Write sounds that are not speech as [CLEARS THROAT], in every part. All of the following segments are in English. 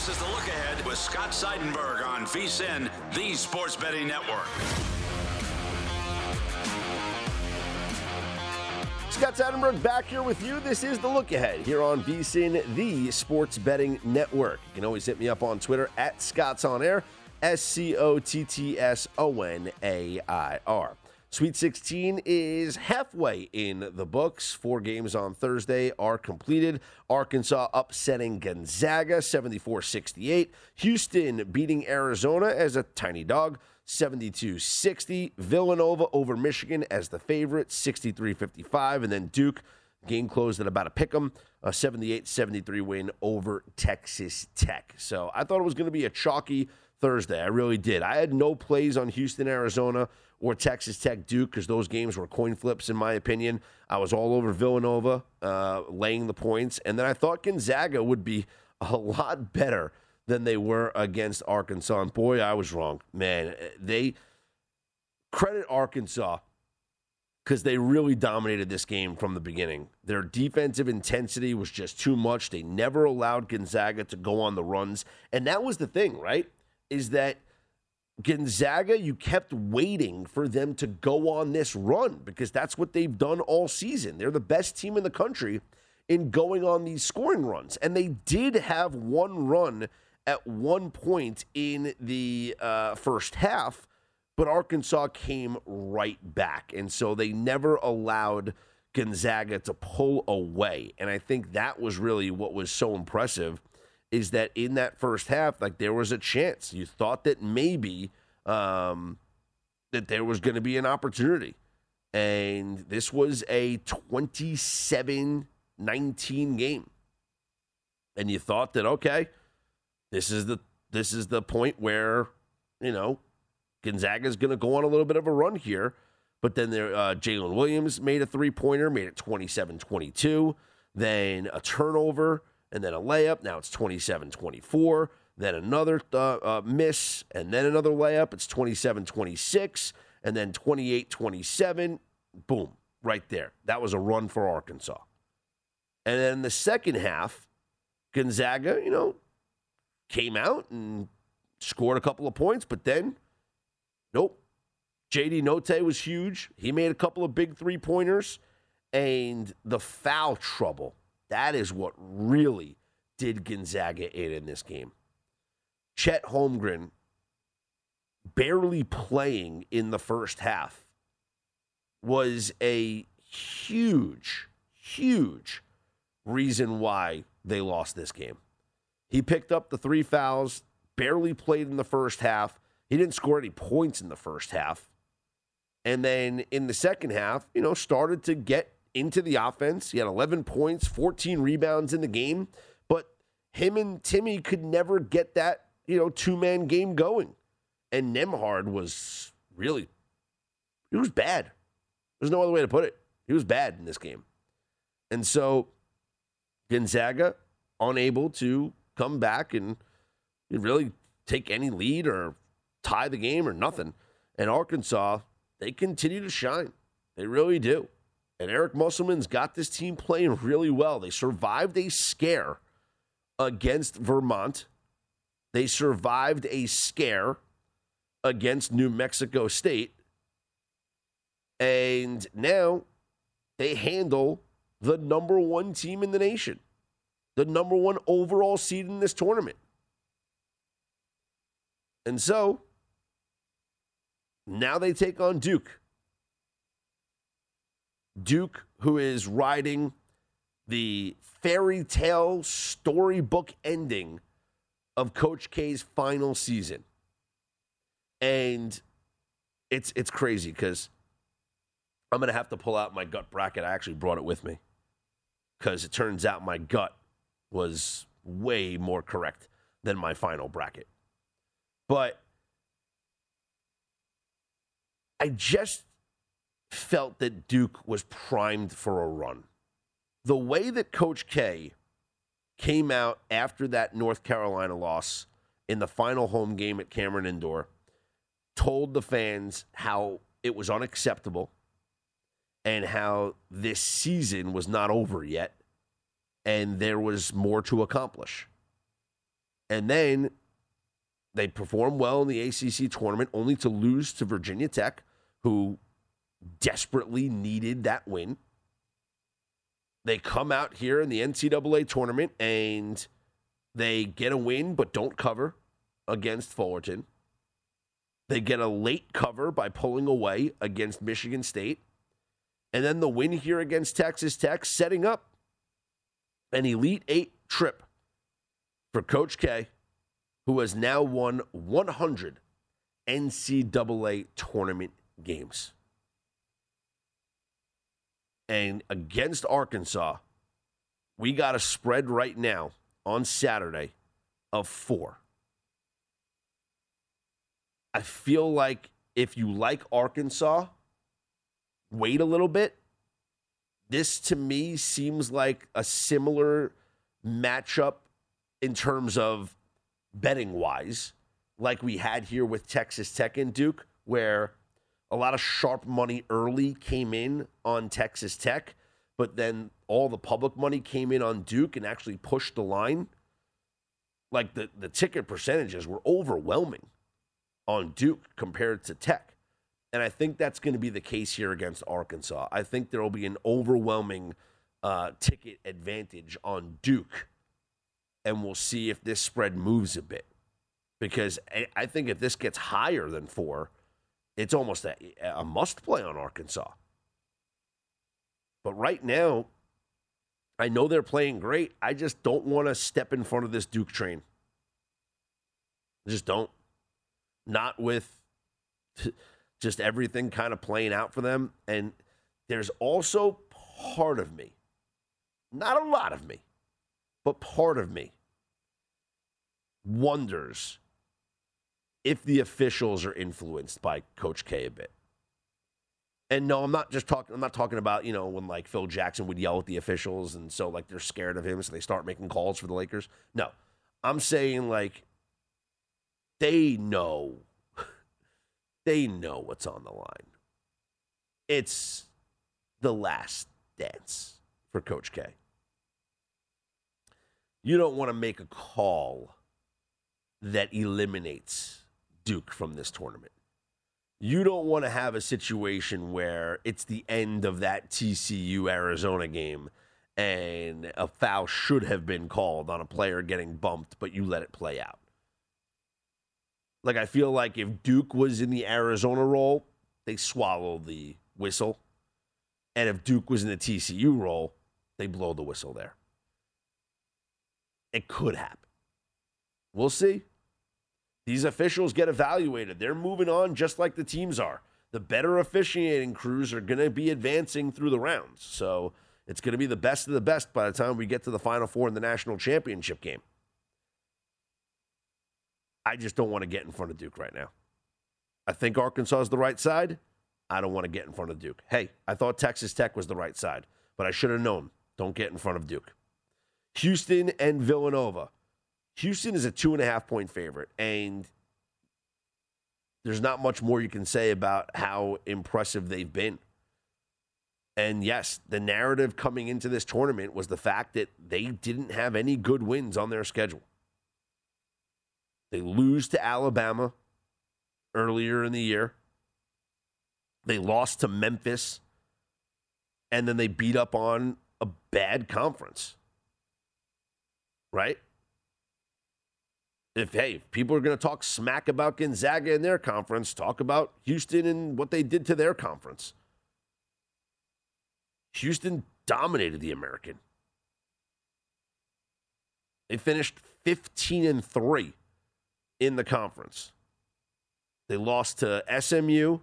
This is the look ahead with Scott Seidenberg on VSIN, the sports betting network. Scott Seidenberg back here with you. This is the look ahead here on VSIN, the sports betting network. You can always hit me up on Twitter at Scott's on air, S C O T T S O N A I R. Sweet 16 is halfway in the books. Four games on Thursday are completed. Arkansas upsetting Gonzaga 74 68. Houston beating Arizona as a tiny dog 72 60. Villanova over Michigan as the favorite 63 55. And then Duke, game closed at about a pick 'em, a 78 73 win over Texas Tech. So I thought it was going to be a chalky Thursday. I really did. I had no plays on Houston, Arizona or Texas Tech Duke because those games were coin flips, in my opinion. I was all over Villanova uh, laying the points. And then I thought Gonzaga would be [LAUGHS] a lot better than they were against Arkansas. And boy, I was wrong. Man, they credit Arkansas because they really dominated this game from the beginning. Their defensive intensity was just too much. They never allowed Gonzaga to go on the runs. And that was the thing, right? Is that Gonzaga, you kept waiting for them to go on this run because that's what they've done all season. They're the best team in the country in going on these scoring runs. And they did have one run at one point in the uh, first half, but Arkansas came right back. And so they never allowed Gonzaga to pull away. And I think that was really what was so impressive is that in that first half, like there was a chance. You thought that maybe um, that there was going to be an opportunity. And this was a 27 19 game. And you thought that, okay, this is the this is the point where, you know, Gonzaga's going to go on a little bit of a run here. But then there, uh, Jaylin Williams made a three pointer, made it 27 22. Then a turnover and then a layup. Now it's 27 24. Then another uh, uh, miss, and then another layup. It's 27 26, and then 28 27. Boom, right there. That was a run for Arkansas. And then the second half, Gonzaga, you know, came out and scored a couple of points, but then, nope. JD Notae was huge. He made a couple of big three pointers. And the foul trouble, that is what really did Gonzaga in in this game. Chet Holmgren barely playing in the first half was a huge, huge reason why they lost this game. He picked up the three fouls, barely played in the first half. He didn't score any points in the first half. And then in the second half, you know, started to get into the offense. He had 11 points, 14 rebounds in the game, but him and Timme could never get that, you know, two-man game going. And Nembhard was really he was bad. There's no other way to put it. He was bad in this game. And so Gonzaga unable to come back and really take any lead or tie the game or nothing. And Arkansas, they continue to shine. They really do. And Eric Musselman's got this team playing really well. They survived a scare against Vermont. They survived a scare against New Mexico State. And now they handle the number one team in the nation the number one overall seed in this tournament. And so now they take on Duke. Duke, who is riding the fairy tale storybook ending of Coach K's final season. And it's it's crazy because I'm gonna have to pull out my gut bracket. I actually brought it with me. Because it turns out my gut was way more correct than my final bracket. But I just felt that Duke was primed for a run. The way that Coach K came out after that North Carolina loss in the final home game at Cameron Indoor told the fans how it was unacceptable and how this season was not over yet and there was more to accomplish. And then they performed well in the ACC tournament only to lose to Virginia Tech, who desperately needed that win. They come out here in the NCAA tournament and they get a win but don't cover against Fullerton. They get a late cover by pulling away against Michigan State. And then the win here against Texas Tech, setting up an Elite Eight trip for Coach K, who has now won 100 NCAA tournament games. And against Arkansas, we got a spread right now on Saturday of four. I feel like if you like Arkansas, wait a little bit. This to me seems like a similar matchup in terms of betting wise, like we had here with Texas Tech and Duke, where a lot of sharp money early came in on Texas Tech, but then all the public money came in on Duke and actually pushed the line. Like the, the ticket percentages were overwhelming on Duke compared to Tech. And I think that's going to be the case here against Arkansas. I think there will be an overwhelming uh, ticket advantage on Duke. And we'll see if this spread moves a bit. Because I think if this gets higher than four, it's almost a, a must play on Arkansas. But right now, I know they're playing great. I just don't want to step in front of this Duke train. I just don't. Not with [LAUGHS] just everything kind of playing out for them. And there's also part of me, not a lot of me, but part of me wonders if the officials are influenced by Coach K a bit. And no, I'm not just talking. I'm not talking about you know when like Phil Jackson would yell at the officials, and so like they're scared of him, so they start making calls for the Lakers. No, I'm saying like they know [LAUGHS] they know what's on the line. It's the last dance for Coach K. You don't want to make a call that eliminates Duke from this tournament. You don't want to have a situation where it's the end of that TCU Arizona game and a foul should have been called on a player getting bumped, but you let it play out. Like I feel like if Duke was in the Arizona role, they swallow the whistle. And if Duke was in the TCU role, they blow the whistle there. It could happen. We'll see. These officials get evaluated. They're moving on just like the teams are. The better officiating crews are going to be advancing through the rounds. So it's going to be the best of the best by the time we get to the Final Four in the national championship game. I just don't want to get in front of Duke right now. I think Arkansas is the right side. I don't want to get in front of Duke. Hey, I thought Texas Tech was the right side, but I should have known. Don't get in front of Duke. Houston and Villanova. Houston is a two and a half point favorite, and there's not much more you can say about how impressive they've been. And yes, the narrative coming into this tournament was the fact that they didn't have any good wins on their schedule. They lose to Alabama earlier in the year. They lost to Memphis. And then they beat up on a bad conference. right? If hey, if people are going to talk smack about Gonzaga in their conference, talk about Houston and what they did to their conference. Houston dominated the American. They finished 15 and 3 in the conference. They lost to SMU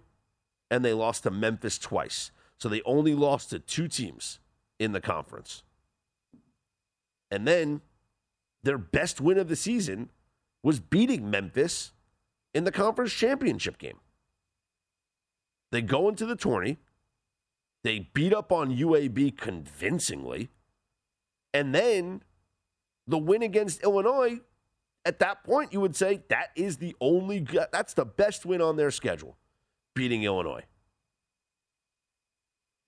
and they lost to Memphis twice. So they only lost to two teams in the conference. And then their best win of the season was beating Memphis in the conference championship game. They go into the tourney. They beat up on UAB convincingly. And then the win against Illinois, at that point, you would say that is the only, that's the best win on their schedule, beating Illinois.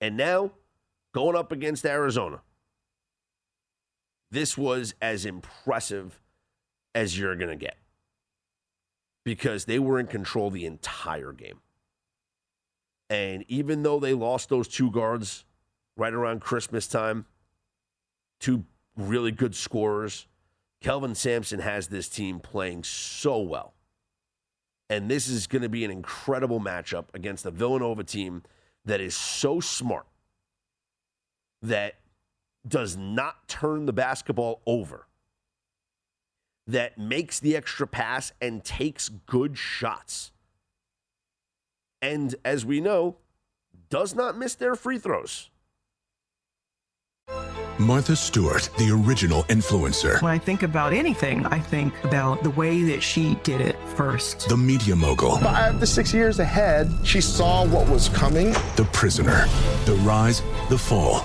And now going up against Arizona. This was as impressive as you're going to get because they were in control the entire game. And even though they lost those two guards right around Christmas time, two really good scorers, Kelvin Sampson has this team playing so well. And this is going to be an incredible matchup against the Villanova team that is so smart that does not turn the basketball over, that makes the extra pass and takes good shots. And as we know, does not miss their free throws. Martha Stewart, the original influencer. When I think about anything, I think about the way that she did it first. The media mogul. Five to six years ahead, she saw what was coming. The prisoner. The rise, the fall,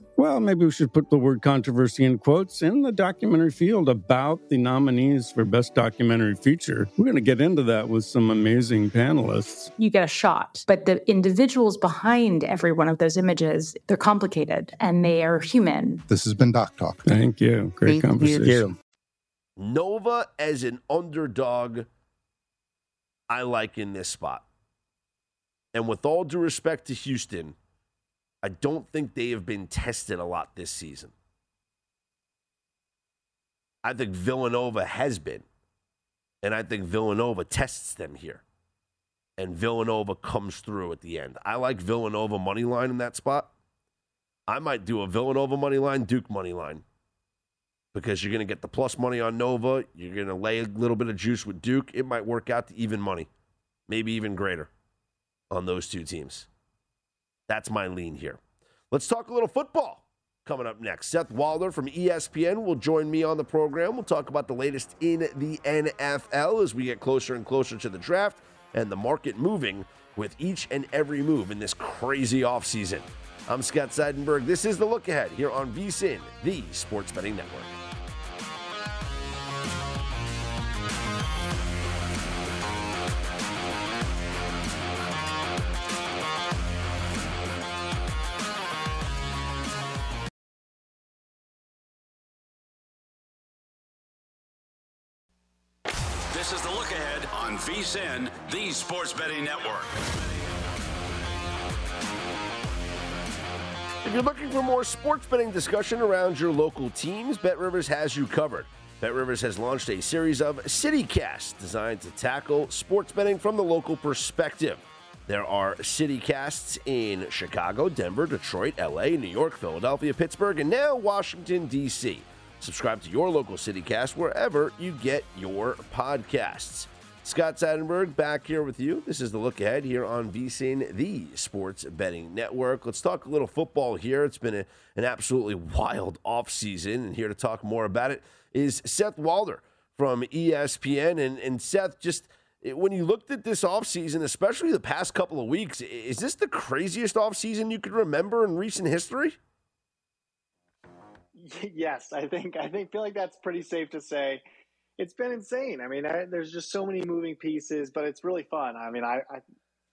Well, maybe we should put the word controversy in quotes in the documentary field about the nominees for Best Documentary Feature. We're going to get into that with some amazing panelists. You get a shot, but the individuals behind every one of those images, they're complicated and they are human. This has been Doc Talk. Thank you. Great conversation. Thank conversation. you. Nova as an underdog, I like in this spot. And with all due respect to Houston, I don't think they have been tested a lot this season. I think Villanova has been. And I think Villanova tests them here. And Villanova comes through at the end. I like Villanova money line in that spot. I might do a Villanova money line, Duke money line because you're going to get the plus money on Nova. You're going to lay a little bit of juice with Duke. It might work out to even money, maybe even greater on those two teams. That's my lean here. Let's talk a little football coming up next. Seth Walder from ESPN will join me on the program. We'll talk about the latest in the NFL as we get closer and closer to the draft and the market moving with each and every move in this crazy offseason. I'm Scott Seidenberg. This is the look ahead here on VSIN, the Sports Betting Network. This is the look ahead on VSIN, the Sports Betting Network. If you're looking for more sports betting discussion around your local teams, BetRivers has you covered. BetRivers has launched a series of CityCasts designed to tackle sports betting from the local perspective. There are CityCasts in Chicago, Denver, Detroit, LA, New York, Philadelphia, Pittsburgh, and now Washington, D.C. Subscribe to your local CityCast wherever you get your podcasts. Scott Seidenberg back here with you. This is the look ahead here on VSIN, the Sports Betting Network. Let's talk a little football here. It's been a, an absolutely wild offseason, and here to talk more about it is Seth Walder from ESPN. And, and Seth, just when you looked at this offseason, especially the past couple of weeks, is this the craziest offseason you could remember in recent history? [LAUGHS] Yes, I think I think feel like that's pretty safe to say. it's been insane. I mean, I, there's just so many moving pieces, but it's really fun. I mean, I, I,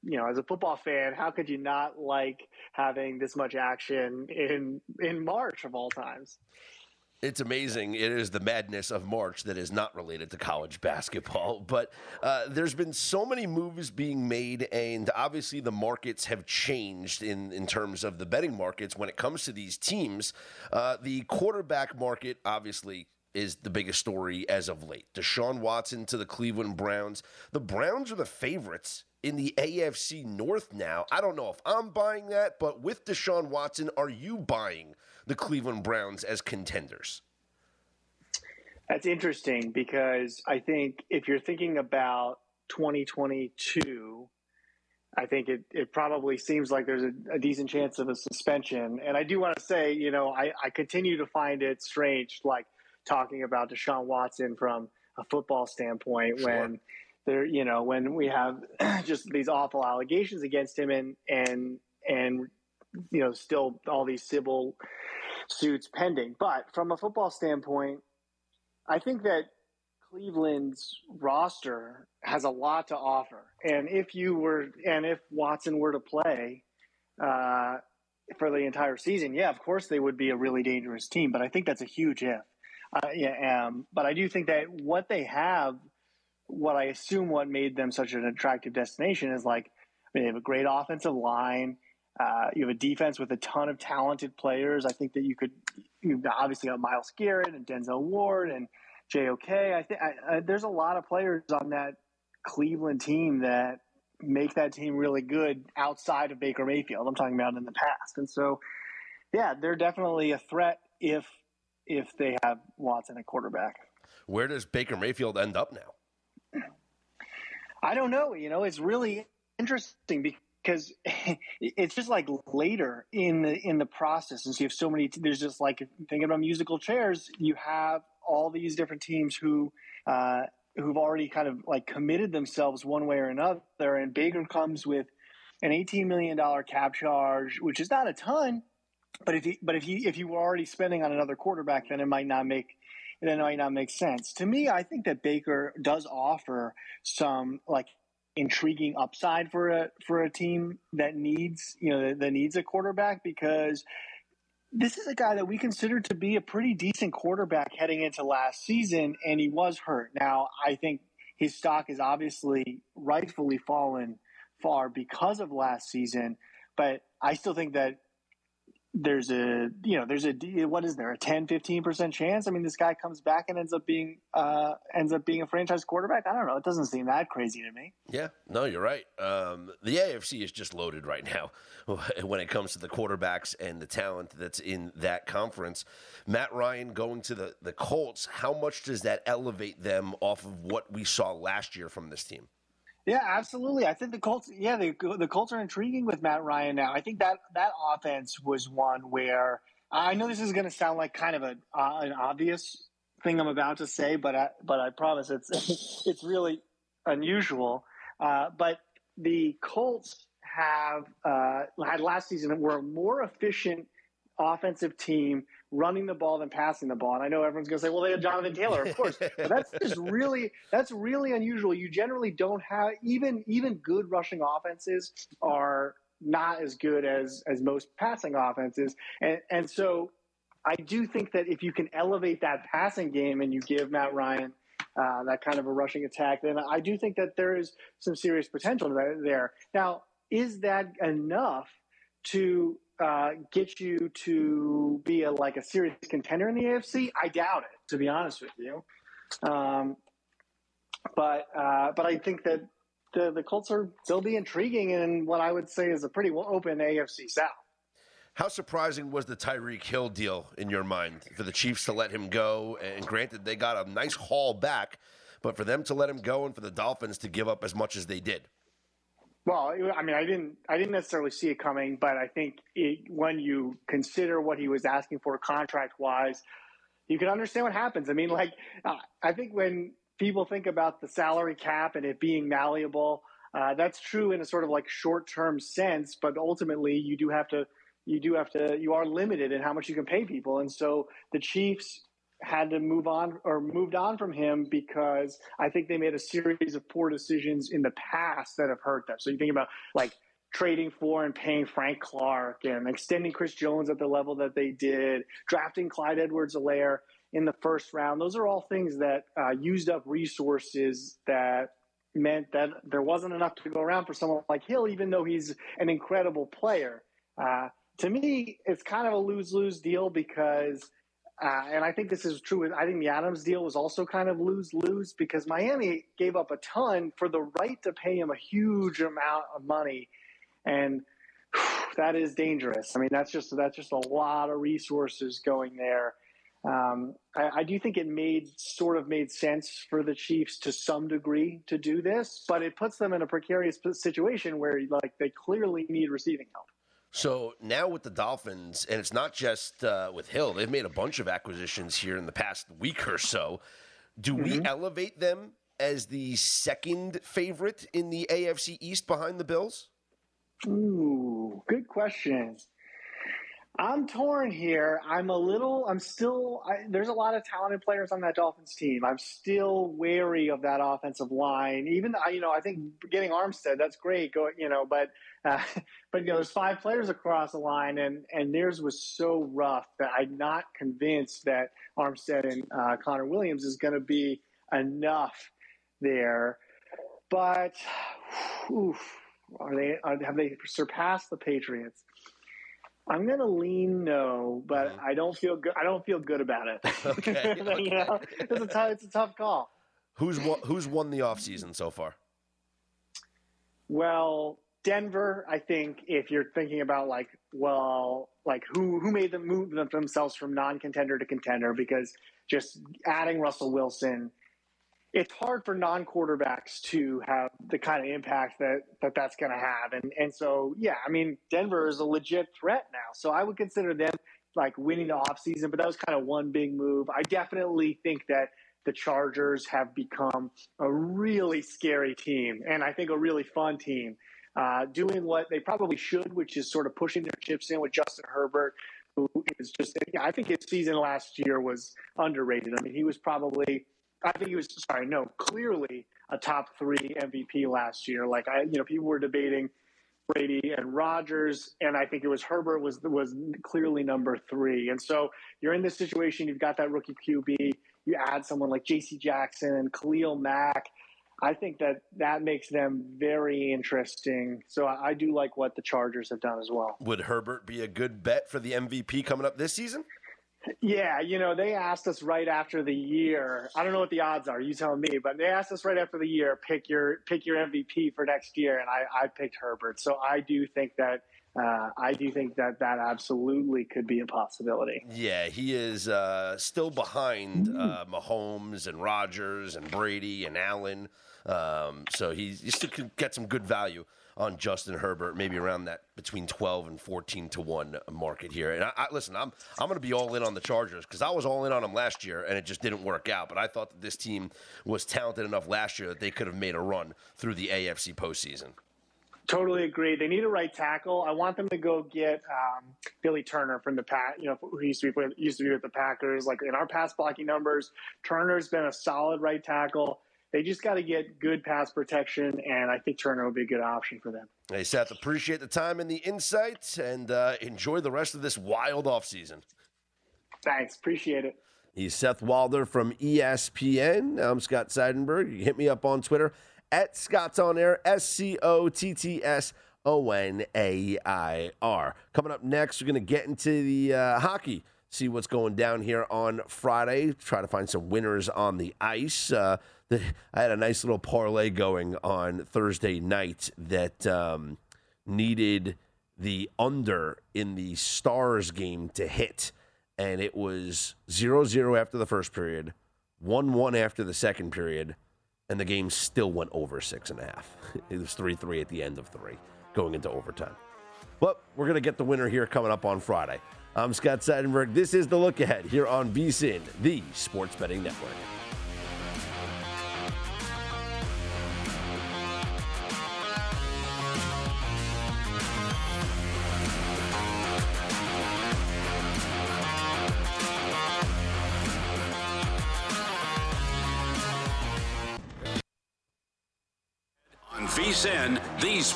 you know, as a football fan, how could you not like having this much action in in March of all times? It's amazing. It is the madness of March that is not related to college basketball. [LAUGHS] But uh, there's been so many moves being made, and obviously the markets have changed in, in terms of the betting markets when it comes to these teams. Uh, the quarterback market, obviously, is the biggest story as of late. Deshaun Watson to the Cleveland Browns. The Browns are the favorites in the AFC North now. I don't know if I'm buying that, but with Deshaun Watson, are you buying the Cleveland Browns as contenders? That's interesting because I think if you're thinking about 2022, I think it, it probably seems like there's a, a decent chance of a suspension. And I do want to say, you know, I, I continue to find it strange, like talking about Deshaun Watson from a football standpoint sure. when there, you know, when we have [CLEARS THROAT] just these awful allegations against him and, and, and, you know, still all these civil suits pending. But from a football standpoint, I think that Cleveland's roster has a lot to offer. And if you were, and if Watson were to play uh, for the entire season, yeah, of course they would be a really dangerous team. But I think that's a huge if. Uh, yeah, um, but I do think that what they have, what I assume what made them such an attractive destination is like, I mean, they have a great offensive line. Uh, you have a defense with a ton of talented players. I think that you could, you've obviously got Myles Garrett and Denzel Ward and JOK. I think there's a lot of players on that Cleveland team that make that team really good outside of Baker Mayfield. I'm talking about in the past. And so, yeah, they're definitely a threat if if they have Watson at quarterback. Where does Baker Mayfield end up now? I don't know. You know, it's really interesting because [LAUGHS] it's just like later in the in the process, and so you have so many. There's just like thinking about musical chairs. You have all these different teams who. Uh, who've already kind of like committed themselves one way or another, and Baker comes with an $18 million cap charge, which is not a ton, but if you but if you if you were already spending on another quarterback, then it might not make then it might not make sense. To me, I think that Baker does offer some like intriguing upside for a for a team that needs you know that, that needs a quarterback because this is a guy that we considered to be a pretty decent quarterback heading into last season, and he was hurt. Now, I think his stock has obviously rightfully fallen far because of last season, but I still think that there's a you know there's a what is there a 10 15% chance? I mean this guy comes back and ends up being uh ends up being a franchise quarterback? I don't know. It doesn't seem that crazy to me. Yeah. No you're right. Um the afc is just loaded right now [LAUGHS] when it comes to the quarterbacks and the talent that's in that conference. Matt ryan going to the the colts how much does that elevate them off of what we saw last year from this team yeah, absolutely. I think the Colts. Yeah, the the Colts are intriguing with Matt Ryan now. I think that that offense was one where I know this is going to sound like kind of a uh, an obvious thing I'm about to say, but I, but I promise it's [LAUGHS] it's really unusual. Uh, but the Colts have uh, had last season were a more efficient offensive team running the ball than passing the ball. And I know everyone's going to say, well, they had Jonathan Taylor, of course, [LAUGHS] but that's just really that's really unusual. You generally don't have even even good rushing offenses are not as good as as most passing offenses, and and so I do think that if you can elevate that passing game and you give Matt Ryan. Uh, that kind of a rushing attack, then I do think that there is some serious potential there. Now, is that enough to uh, get you to be a like a serious contender in the AFC? I doubt it, to be honest with you. Um, but uh, but I think that the the Colts are still be intriguing in what I would say is a pretty open AFC South. How surprising was the Tyreek Hill deal in your mind for the Chiefs to let him go? And granted, they got a nice haul back, but for them to let him go and for the Dolphins to give up as much as they did. Well, I mean, I didn't, I didn't necessarily see it coming, but I think it, when you consider what he was asking for contract wise, you can understand what happens. I mean, like, uh, I think when people think about the salary cap and it being malleable, uh, that's true in a sort of like short term sense, but ultimately you do have to, you do have to, you are limited in how much you can pay people. And so the Chiefs had to move on or moved on from him because I think they made a series of poor decisions in the past that have hurt them. So you think about like trading for and paying Frank Clark and extending Chris Jones at the level that they did, drafting Clyde Edwards-Helaire in the first round. Those are all things that uh, used up resources that meant that there wasn't enough to go around for someone like Hill, even though he's an incredible player. Uh, to me, it's kind of a lose lose deal because, uh, and I think this is true. I think the Adams deal was also kind of lose lose because Miami gave up a ton for the right to pay him a huge amount of money, and [SIGHS] that is dangerous. I mean, that's just that's just a lot of resources going there. Um, I, I, do think it made sort of made sense for the Chiefs to some degree to do this, but it puts them in a precarious situation where like they clearly need receiving help. So now with the Dolphins, and it's not just uh, with Hill, they've made a bunch of acquisitions here in the past week or so. Do mm-hmm. we elevate them as the second favorite in the AFC East behind the Bills? Ooh, good question. I'm torn here. I'm a little. I'm still. I, there's a lot of talented players on that Dolphins team. I'm still wary of that offensive line. Even you know, I think getting Armstead that's great. Go, you know, but uh, [LAUGHS] but you know, there's five players across the line, and and theirs was so rough that I'm not convinced that Armstead and uh, Connor Williams is going to be enough there. But [SIGHS] oof, are they? Are, have they surpassed the Patriots? I'm going to lean no, but mm-hmm. I don't feel good. I don't feel good about it. [LAUGHS] Okay. [LAUGHS] you know, it's a tough, it's a tough call. Who's won, who's won the offseason so far? Well, Denver, I think if you're thinking about like, well, like who who made them move themselves from non-contender to contender because just adding Russell Wilson it's hard for non-quarterbacks to have the kind of impact that, that that's going to have. And, and so, yeah, I mean, Denver is a legit threat now. So I would consider them like winning the offseason, but that was kind of one big move. I definitely think that the Chargers have become a really scary team and I think a really fun team. Uh, doing what they probably should, which is sort of pushing their chips in with Justin Herbert, who is just, I think his season last year was underrated. I mean, he was probably – I think he was sorry, no, clearly a top three MVP last year. Like I, you know, people were debating Brady and Rodgers, and I think it was Herbert was was clearly number three. And so you're in this situation. You've got that rookie QB. You add someone like J.C. Jackson and Khalil Mack. I think that that makes them very interesting. So I, I do like what the Chargers have done as well. Would Herbert be a good bet for the MVP coming up this season? Yeah, you know, they asked us right after the year. I don't know what the odds are. You tell me, but they asked us right after the year, pick your pick your MVP for next year, and I, I picked Herbert. So I do think that uh, I do think that that absolutely could be a possibility. Yeah, he is uh, still behind uh, Mahomes and Rodgers and Brady and Allen. Um, so he, still could get some good value on Justin Herbert, maybe around that between 12 and 14 to 1 market here. And I, I listen, I'm I'm going to be all in on the Chargers because I was all in on them last year and it just didn't work out. But I thought that this team was talented enough last year that they could have made a run through the AFC postseason. Totally agree. They need a right tackle. I want them to go get um, Billy Turner from the Pat. You know, who used to be used to be with the Packers. Like in our pass blocking numbers, Turner's been a solid right tackle. They just got to get good pass protection, and I think Turner will be a good option for them. Hey, Seth, appreciate the time and the insights, and uh, enjoy the rest of this wild offseason. Thanks. Appreciate it. He's Seth Walder from ESPN. I'm Scott Seidenberg. You can hit me up on Twitter at Scott's On Air, S C O T T S O N A I R. Coming up next, we're going to get into the uh, hockey see what's going down here on Friday. Try to find some winners on the ice. Uh, [LAUGHS] I had a nice little parlay going on Thursday night that um, needed the under in the Stars game to hit, and it was 0 0 after the first period, 1 1 after the second period, and the game still went over six and a half. [LAUGHS] It was 3 3 at the end of three, going into overtime. But we're going to get the winner here coming up on Friday. I'm Scott Seidenberg. This is the look ahead here on VSIN, the Sports Betting Network.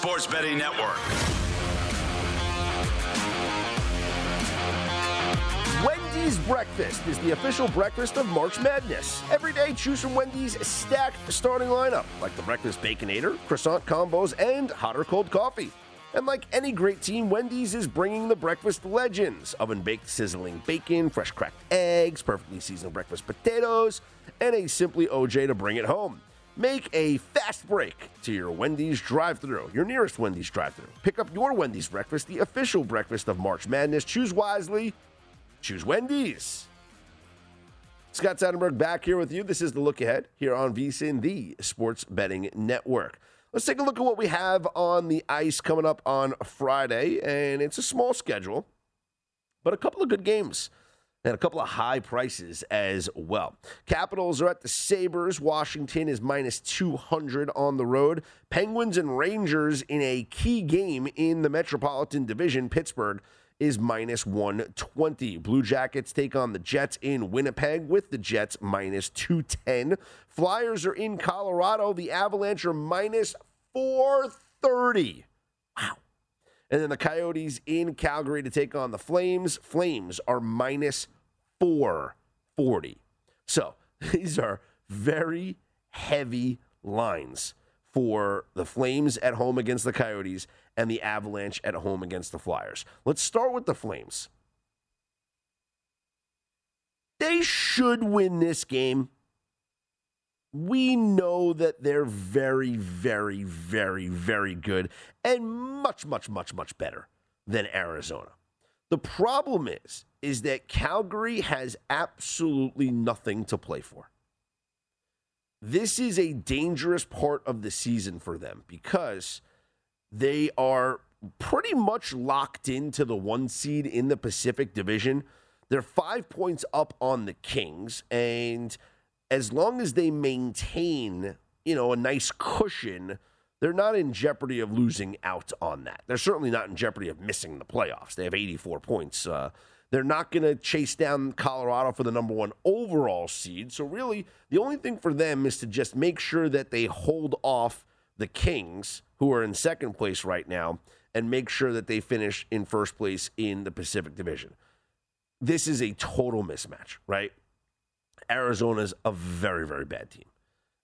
Sports Betting Network. Wendy's Breakfast is the official breakfast of March Madness. Every day, choose from Wendy's stacked starting lineup, like the breakfast baconator, croissant combos, and hot or cold coffee. And like any great team, Wendy's is bringing the breakfast legends oven baked sizzling bacon, fresh cracked eggs, perfectly seasoned breakfast potatoes, and a simply OJ to bring it home. Make a fast break to your Wendy's drive thru, your nearest Wendy's drive thru. Pick up your Wendy's breakfast, the official breakfast of March Madness. Choose wisely, choose Wendy's. Scott Seidenberg back here with you. This is the look ahead here on VSIN, the Sports Betting Network. Let's take a look at what we have on the ice coming up on Friday, and it's a small schedule, but a couple of good games and a couple of high prices as well. Capitals are at the Sabres. Washington is minus 200 on the road. Penguins and Rangers in a key game in the Metropolitan Division. Pittsburgh is minus 120. Blue Jackets take on the Jets in Winnipeg with the Jets minus 210. Flyers are in Colorado. The Avalanche are minus 430. Wow. And then the Coyotes in Calgary to take on the Flames. Flames are minus 440. So [LAUGHS] these are very heavy lines for the Flames at home against the Coyotes and the Avalanche at home against the Flyers. Let's start with the Flames. They should win this game. We know that they're very, very, very, very good and much, much, much, much better than Arizona. The problem is, is that Calgary has absolutely nothing to play for. This is a dangerous part of the season for them because they are pretty much locked into the one seed in the Pacific Division. They're five points up on the Kings, and as long as they maintain, you know, a nice cushion, they're not in jeopardy of losing out on that. They're certainly not in jeopardy of missing the playoffs. They have 84 points. Uh, they're not going to chase down Colorado for the number one overall seed. So, really, the only thing for them is to just make sure that they hold off the Kings, who are in second place right now, and make sure that they finish in first place in the Pacific Division. This is a total mismatch, right? Arizona's a very, very bad team.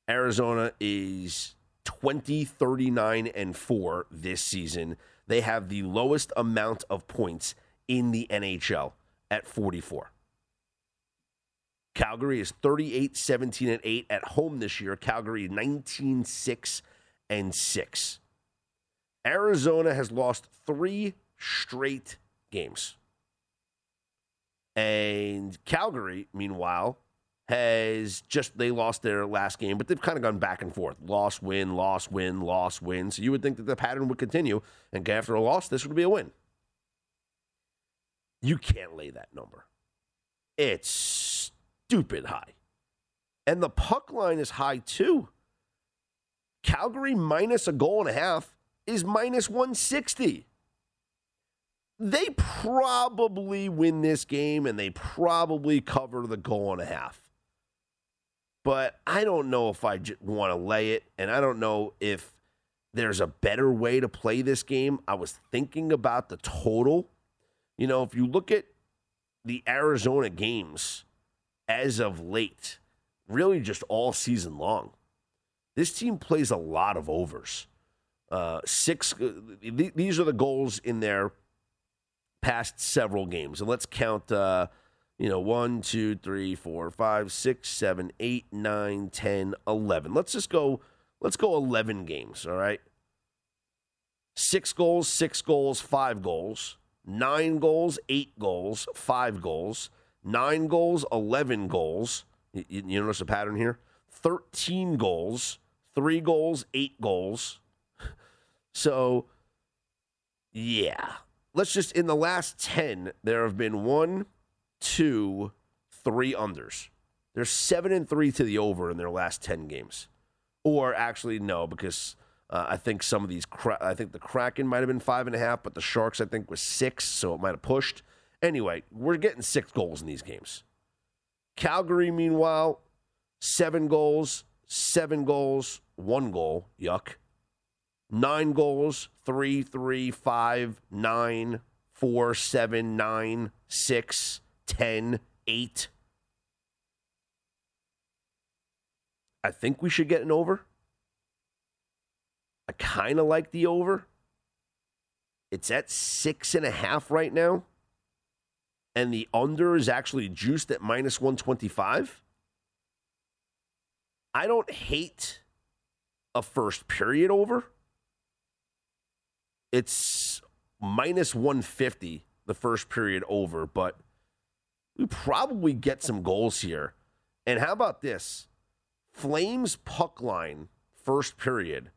Arizona is 20, 39, and 4 this season. They have the lowest amount of points in the NHL at 44. Calgary is 38, 17, and 8 at home this year. Calgary 19, 6, and 6. Arizona has lost three straight games. And Calgary, meanwhile, has just they lost their last game, but they've kind of gone back and forth. Loss, win, loss, win, loss, win. So you would think that the pattern would continue, and after a loss, this would be a win. You can't lay that number. It's stupid high. And the puck line is high too. Calgary minus a goal and a half is minus 160 they probably win this game and they probably cover the goal and a half. But I don't know if I want to lay it, and I don't know if there's a better way to play this game. I was thinking about the total. You know, if you look at the Arizona games as of late, really just all season long, this team plays a lot of overs. Uh, six. Uh, th- these are the goals in their past several games. And let's count, uh, you know, one, two, three, four, five, six, seven, eight, nine, ten, eleven. Let's just go, let's go 11 games, all right? Six goals, six goals, five goals, nine goals, eight goals, five goals, nine goals, 11 goals. You, you notice a pattern here? 13 goals, three goals, eight goals. [LAUGHS] So, yeah, let's just in the last 10 there have been one two three unders. They're seven and three to the over in their last 10 games. Or actually no because uh, i think some of these cra- i think the kraken might have been five and a half but the sharks i think was six so it might have pushed. Anyway we're getting six goals in these games. Calgary meanwhile seven goals seven goals one goal yuck. Nine goals, three, three, five, nine, four, seven, nine, six, ten, eight. I think we should get an over. I kind of like the over. It's at six and a half right now. And the under is actually juiced at minus 125. I don't hate a first period over. It's minus 150 the first period over, but we probably get some goals here. And how about this? Flames puck line first period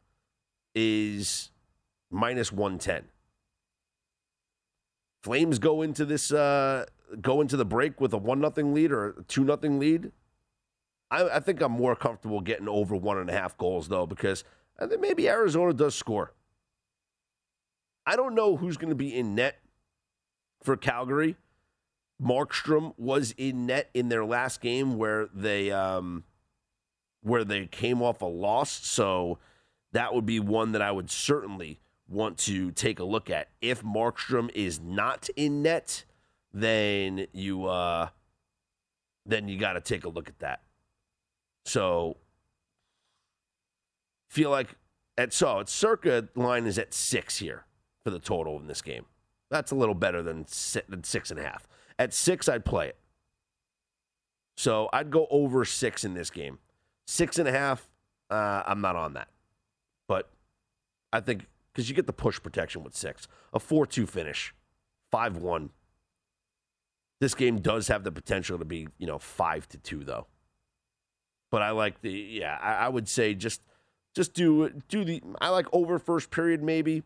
is minus 110. Flames go into this uh, go into the break with a one nothing lead or a two nothing lead. I, I, think I'm more comfortable getting over one and a half goals though because I think maybe Arizona does score. I don't know who's going to be in net for Calgary. Markstrom was in net in their last game where they um, where they came off a loss, so that would be one that I would certainly want to take a look at. If Markstrom is not in net, then you uh, then you got to take a look at that. So feel like at so it's circa line is at six here for the total in this game. That's a little better than than six and a half. At six, I'd play it. So I'd go over six in this game. Six and a half, uh, I'm not on that. But I think because you get the push protection with six. A 4 2 finish, 5 1. This game does have the potential to be, you know, 5 to 2, though. But I like the, yeah, I, I would say just just do do the I like over first period maybe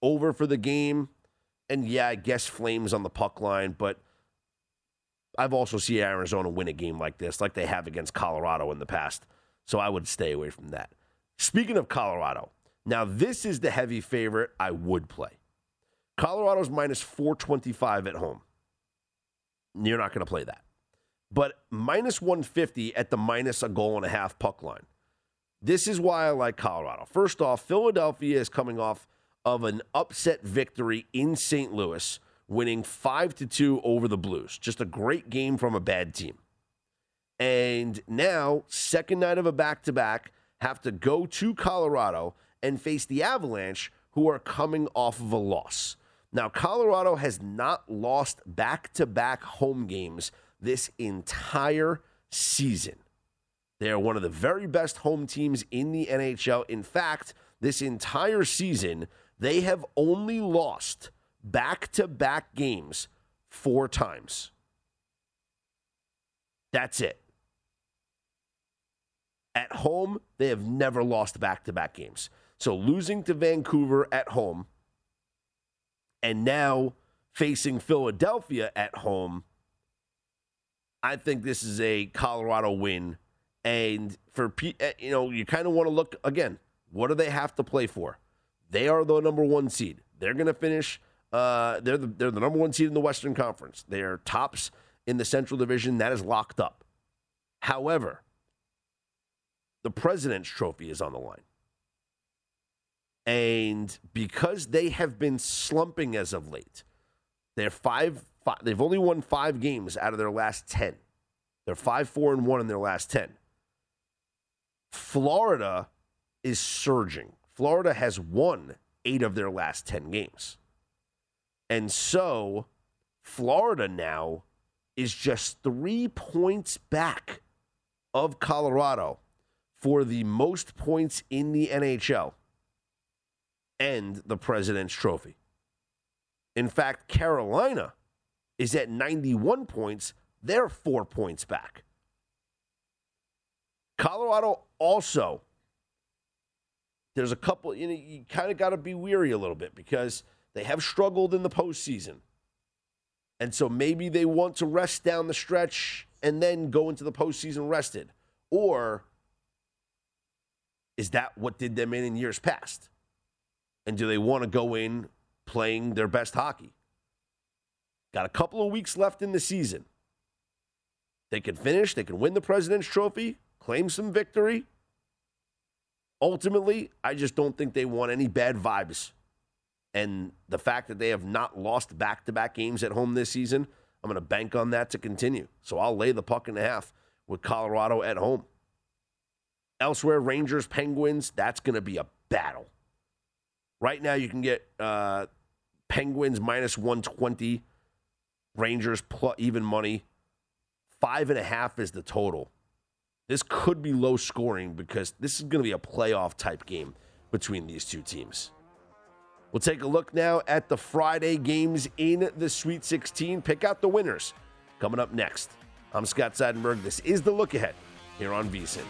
over for the game and yeah I guess flames on the puck line but I've also seen Arizona win a game like this like they have against Colorado in the past so I would stay away from that speaking of Colorado now, this is the heavy favorite I would play. Colorado's minus 425 at home. You're not going to play that. But minus 150 at the minus a goal and a half puck line. This is why I like Colorado. First off, Philadelphia is coming off of an upset victory in St. Louis, winning 5 to 2 over the Blues. Just a great game from a bad team. And now, second night of a back to back, have to go to Colorado and face the Avalanche, who are coming off of a loss. Now, Colorado has not lost back to back home games this entire season. They are one of the very best home teams in the NHL. In fact, this entire season, they have only lost back to back games four times. That's it. At home, they have never lost back to back games. So losing to Vancouver at home and now facing Philadelphia at home, I think this is a Colorado win. And for eh, you know, you kind of want to look again. What do they have to play for? They are the number one seed. They're going to finish. Uh, they're the they're the number one seed in the Western Conference. They are tops in the Central Division. That is locked up. However, the President's Trophy is on the line. And because they have been slumping as of late, they're five, five they've only won five games out of their last 10. They're 5 4 and 1 in their last 10. Florida is surging. Florida has won eight of their last 10 games. And so Florida now is just three points back of Colorado for the most points in the NHL and the President's Trophy. In fact, Carolina is at 91 points. They're four points back. Colorado also, there's a couple, you know, you kind of got to be weary a little bit because they have struggled in the postseason. And so maybe they want to rest down the stretch and then go into the postseason rested. Or is that what did them in in years past? And do they want to go in playing their best hockey? Got a couple of weeks left in the season. They can finish, they can win the President's Trophy, claim some victory, Ultimately, I just don't think they want any bad vibes. And the fact that they have not lost back to back games at home this season, I'm going to bank on that to continue. So I'll lay the puck and a half with Colorado at home. Elsewhere, Rangers, Penguins, that's going to be a battle. Right now, you can get uh, Penguins minus 120, Rangers plus even money. Five and a half is the total. This could be low scoring because this is going to be a playoff type game between these two teams. We'll take a look now at the Friday games in the Sweet 16. Pick out the winners coming up next. I'm Scott Seidenberg. This is the look ahead here on VSIN.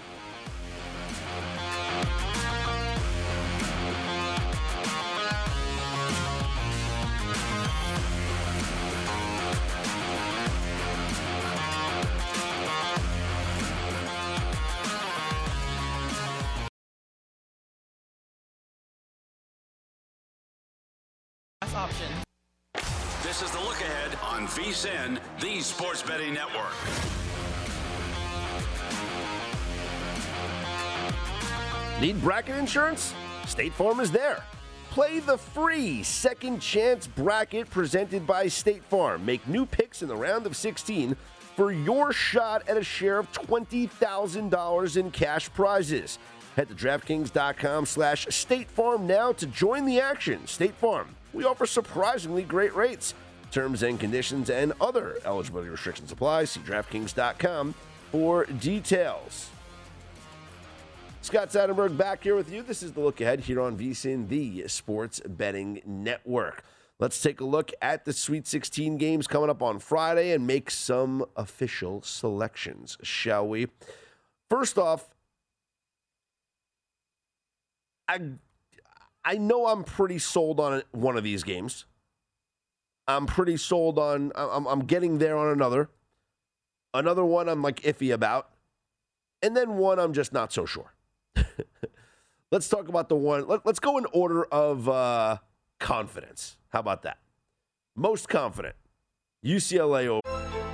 VSIN, the sports betting network. Need bracket insurance? State Farm is there. Play the free second chance bracket presented by State Farm. Make new picks in the round of 16 for your shot at a share of $20,000 in cash prizes. Head to DraftKings.com slash State Farm now to join the action. State Farm, we offer surprisingly great rates. Terms and conditions and other eligibility restrictions apply. See DraftKings.com for details. Scott Seidenberg back here with you. This is the look ahead here on VSIN, the Sports Betting Network. Let's take a look at the Sweet 16 games coming up on Friday and make some official selections, shall we? First off, I I know I'm pretty sold on one of these games. I'm pretty sold on. I'm, I'm getting there on another. Another one I'm like iffy about, and then one I'm just not so sure. [LAUGHS] let's talk about the one. Let, us go in order of uh, confidence. How about that? Most confident, UCLA over.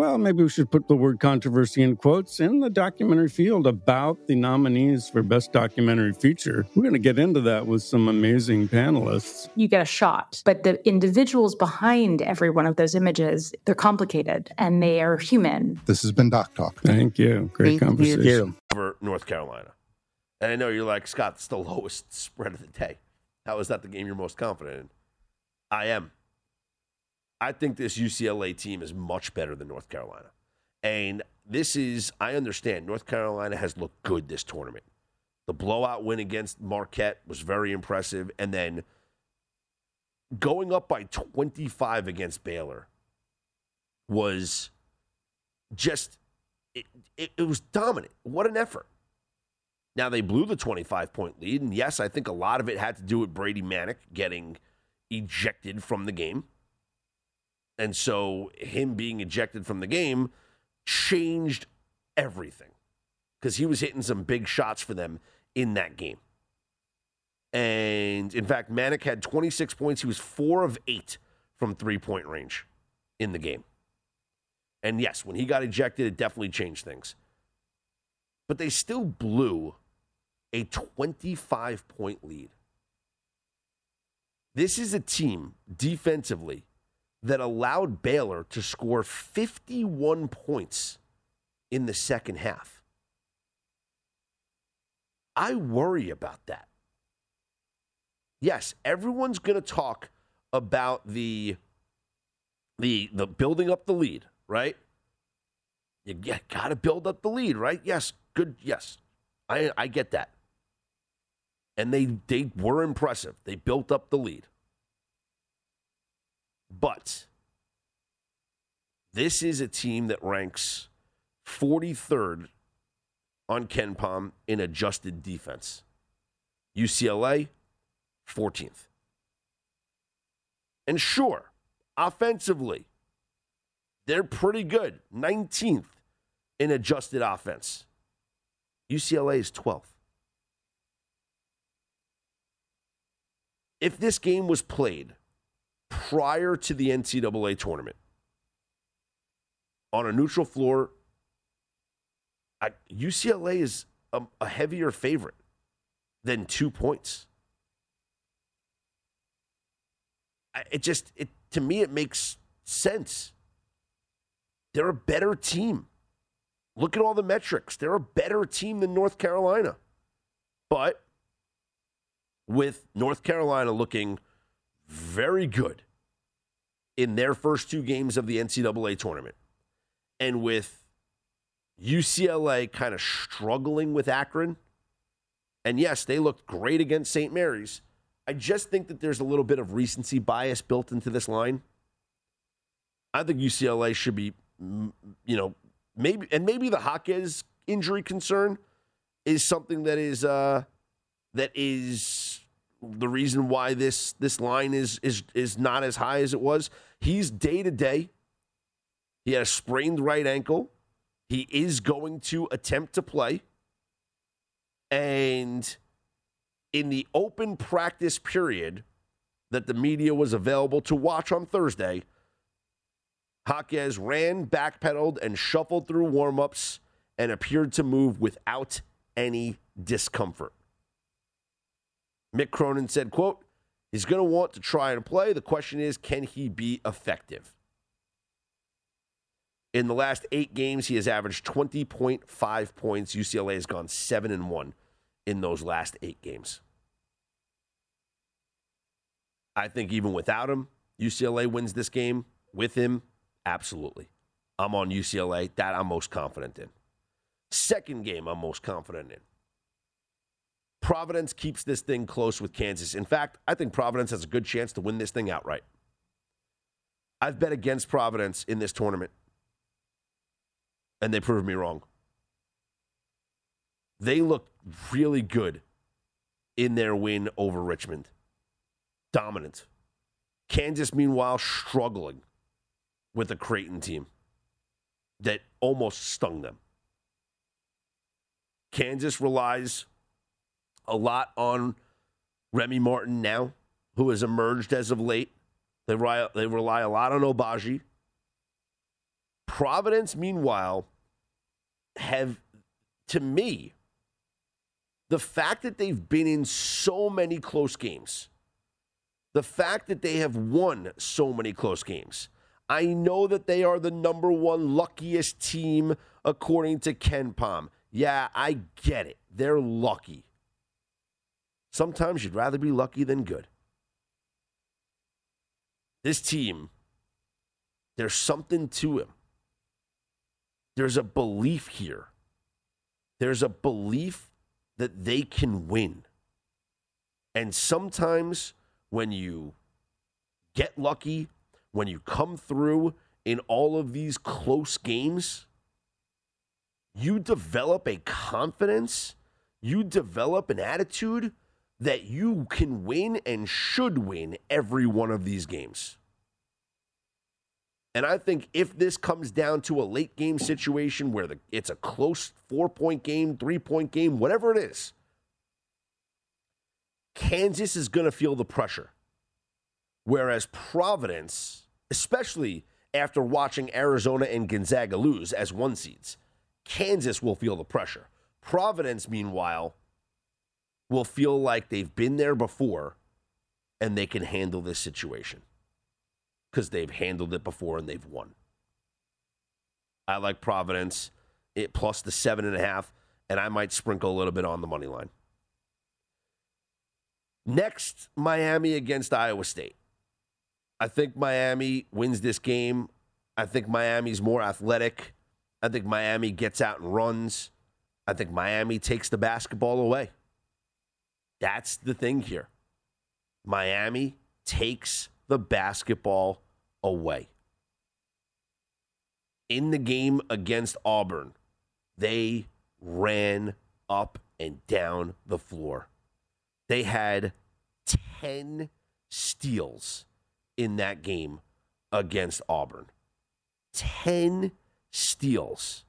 well, maybe we should put the word controversy in quotes in the documentary field about the nominees for Best Documentary Feature. We're going to get into that with some amazing panelists. You get a shot, but the individuals behind every one of those images, they're complicated and they are human. This has been Doc Talk. Thank you. Great Thank conversation. You. For North Carolina. And I know you're like, Scott, it's the [LAUGHS] lowest spread of the day. How is that the game you're most confident in? I am. I think this UCLA team is much better than North Carolina. And this is, I understand, North Carolina has looked good this tournament. The blowout win against Marquette was very impressive. And then going up by 25 against Baylor was just, it, it, it was dominant. What an effort. Now, they blew the 25 point lead. And yes, I think a lot of it had to do with Brady Manek getting ejected from the game. And so him being ejected from the game changed everything because he was hitting some big shots for them in that game. And in fact, Manek had 26 points. He was four of eight from three point range in the game. And yes, when he got ejected, it definitely changed things. But they still blew a 25 point lead. This is a team defensively that allowed Baylor to score 51 points in the second half. I worry about that. Yes, everyone's going to talk about the the the building up the lead, right? You, got to build up the lead, right? Yes, good. Yes, I I get that. And they they were impressive. They built up the lead. But this is a team that ranks 43rd on KenPom in adjusted defense. UCLA, 14th. And sure, offensively, they're pretty good. 19th in adjusted offense. UCLA is 12th. If this game was played prior to the NCAA tournament on a neutral floor, I, UCLA is a, a heavier favorite than two points. It just, it to me, it makes sense. They're a better team. Look at all the metrics. They're a better team than North Carolina. But with North Carolina looking very good in their first two games of the NCAA tournament, and with UCLA kind of struggling with Akron, and yes, they looked great against St. Mary's. I just think that there's a little bit of recency bias built into this line. I think UCLA should be, you know, maybe and maybe the Jaquez injury concern is something that is uh, that is the reason why this this line is is is not as high as it was. He's day to day. He had a sprained right ankle. He is going to attempt to play. And in the open practice period that the media was available to watch on Thursday, Jaquez ran, backpedaled, and shuffled through warmups and appeared to move without any discomfort. Mick Cronin said, quote, he's going to want to try and play. The question is, can he be effective? In the last eight games, he has averaged 20.5 points. UCLA has gone 7 and 1 in those last eight games. I think even without him, UCLA wins this game. With him, absolutely. I'm on UCLA. That I'm most confident in. Second game, I'm most confident in. Providence keeps this thing close with Kansas. In fact, I think Providence has a good chance to win this thing outright. I've bet against Providence in this tournament, and they proved me wrong. They look really good in their win over Richmond. Dominant. Kansas, meanwhile, struggling with a Creighton team that almost stung them. Kansas relies a lot on Remy Martin now, who has emerged as of late. They rely, they rely a lot on Agbaji. Providence, meanwhile, have, to me, the fact that they've been in so many close games, the fact that they have won so many close games, I know that they are the number one luckiest team according to KenPom. Yeah, I get it. They're lucky. Sometimes you'd rather be lucky than good. This team, there's something to him. There's a belief here. There's a belief that they can win. And sometimes when you get lucky, when you come through in all of these close games, you develop a confidence, you develop an attitude that you can win and should win every one of these games. And I think if this comes down to a late game situation where the, it's a close four point game, three point game, whatever it is, Kansas is going to feel the pressure. Whereas Providence, especially after watching Arizona and Gonzaga lose as one seeds, Kansas will feel the pressure. Providence, meanwhile, will feel like they've been there before and they can handle this situation because they've handled it before and they've won. I like Providence it plus the seven and a half, and I might sprinkle a little bit on the money line. Next, Miami against Iowa State. I think Miami wins this game. I think Miami's more athletic. I think Miami gets out and runs. I think Miami takes the basketball away. That's the thing here. Miami takes the basketball away. In the game against Auburn, they ran up and down the floor. They had 10 steals in that game against Auburn. 10 steals.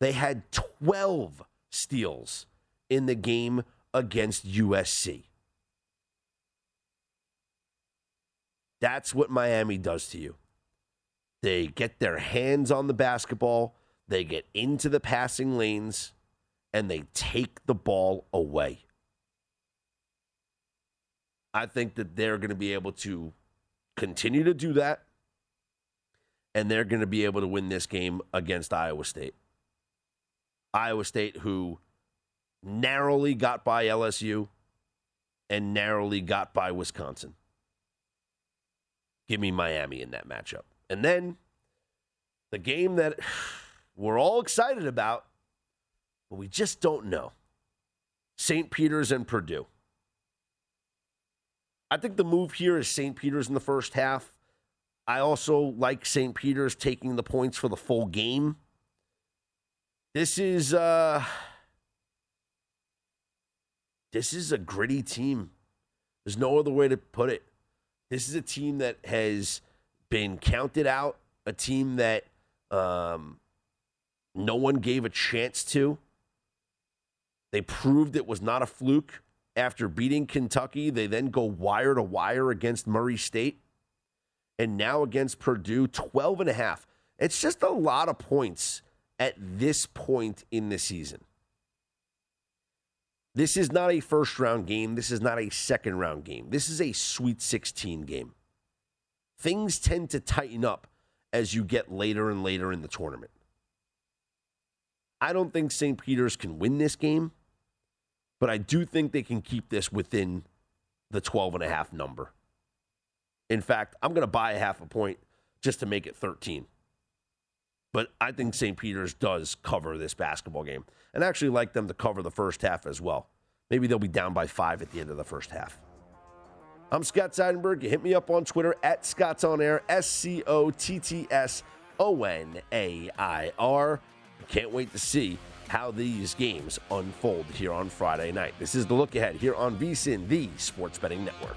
They had 12 steals in the game against USC. That's what Miami does to you. They get their hands on the basketball, they get into the passing lanes, and they take the ball away. I think that they're going to be able to continue to do that, and they're going to be able to win this game against Iowa State. Iowa State, who narrowly got by LSU and narrowly got by Wisconsin. Give me Miami in that matchup. And then the game that [SIGHS] we're all excited about, but we just don't know St. Peter's and Purdue. I think the move here is St. Peter's in the first half. I also like St. Peter's taking the points for the full game. This is uh this is a gritty team. There's no other way to put it. This is a team that has been counted out, a team that um, no one gave a chance to. They proved it was not a fluke after beating Kentucky. They then go wire to wire against Murray State and now against Purdue, 12 and a half. It's just a lot of points at this point in the season. This is not a first round game. This is not a second round game. This is a Sweet 16 game. Things tend to tighten up as you get later and later in the tournament. I don't think St. Peter's can win this game, but I do think they can keep this within the 12 and a half number. In fact, I'm going to buy a half a point just to make it 13. But I think St. Peter's does cover this basketball game and I actually like them to cover the first half as well. Maybe they'll be down by five at the end of the first half. I'm Scott Seidenberg. You hit me up on Twitter at Scott's On Air, S C O T T S O N A I R. Can't wait to see how these games unfold here on Friday night. This is the look ahead here on VSIN, the Sports Betting Network.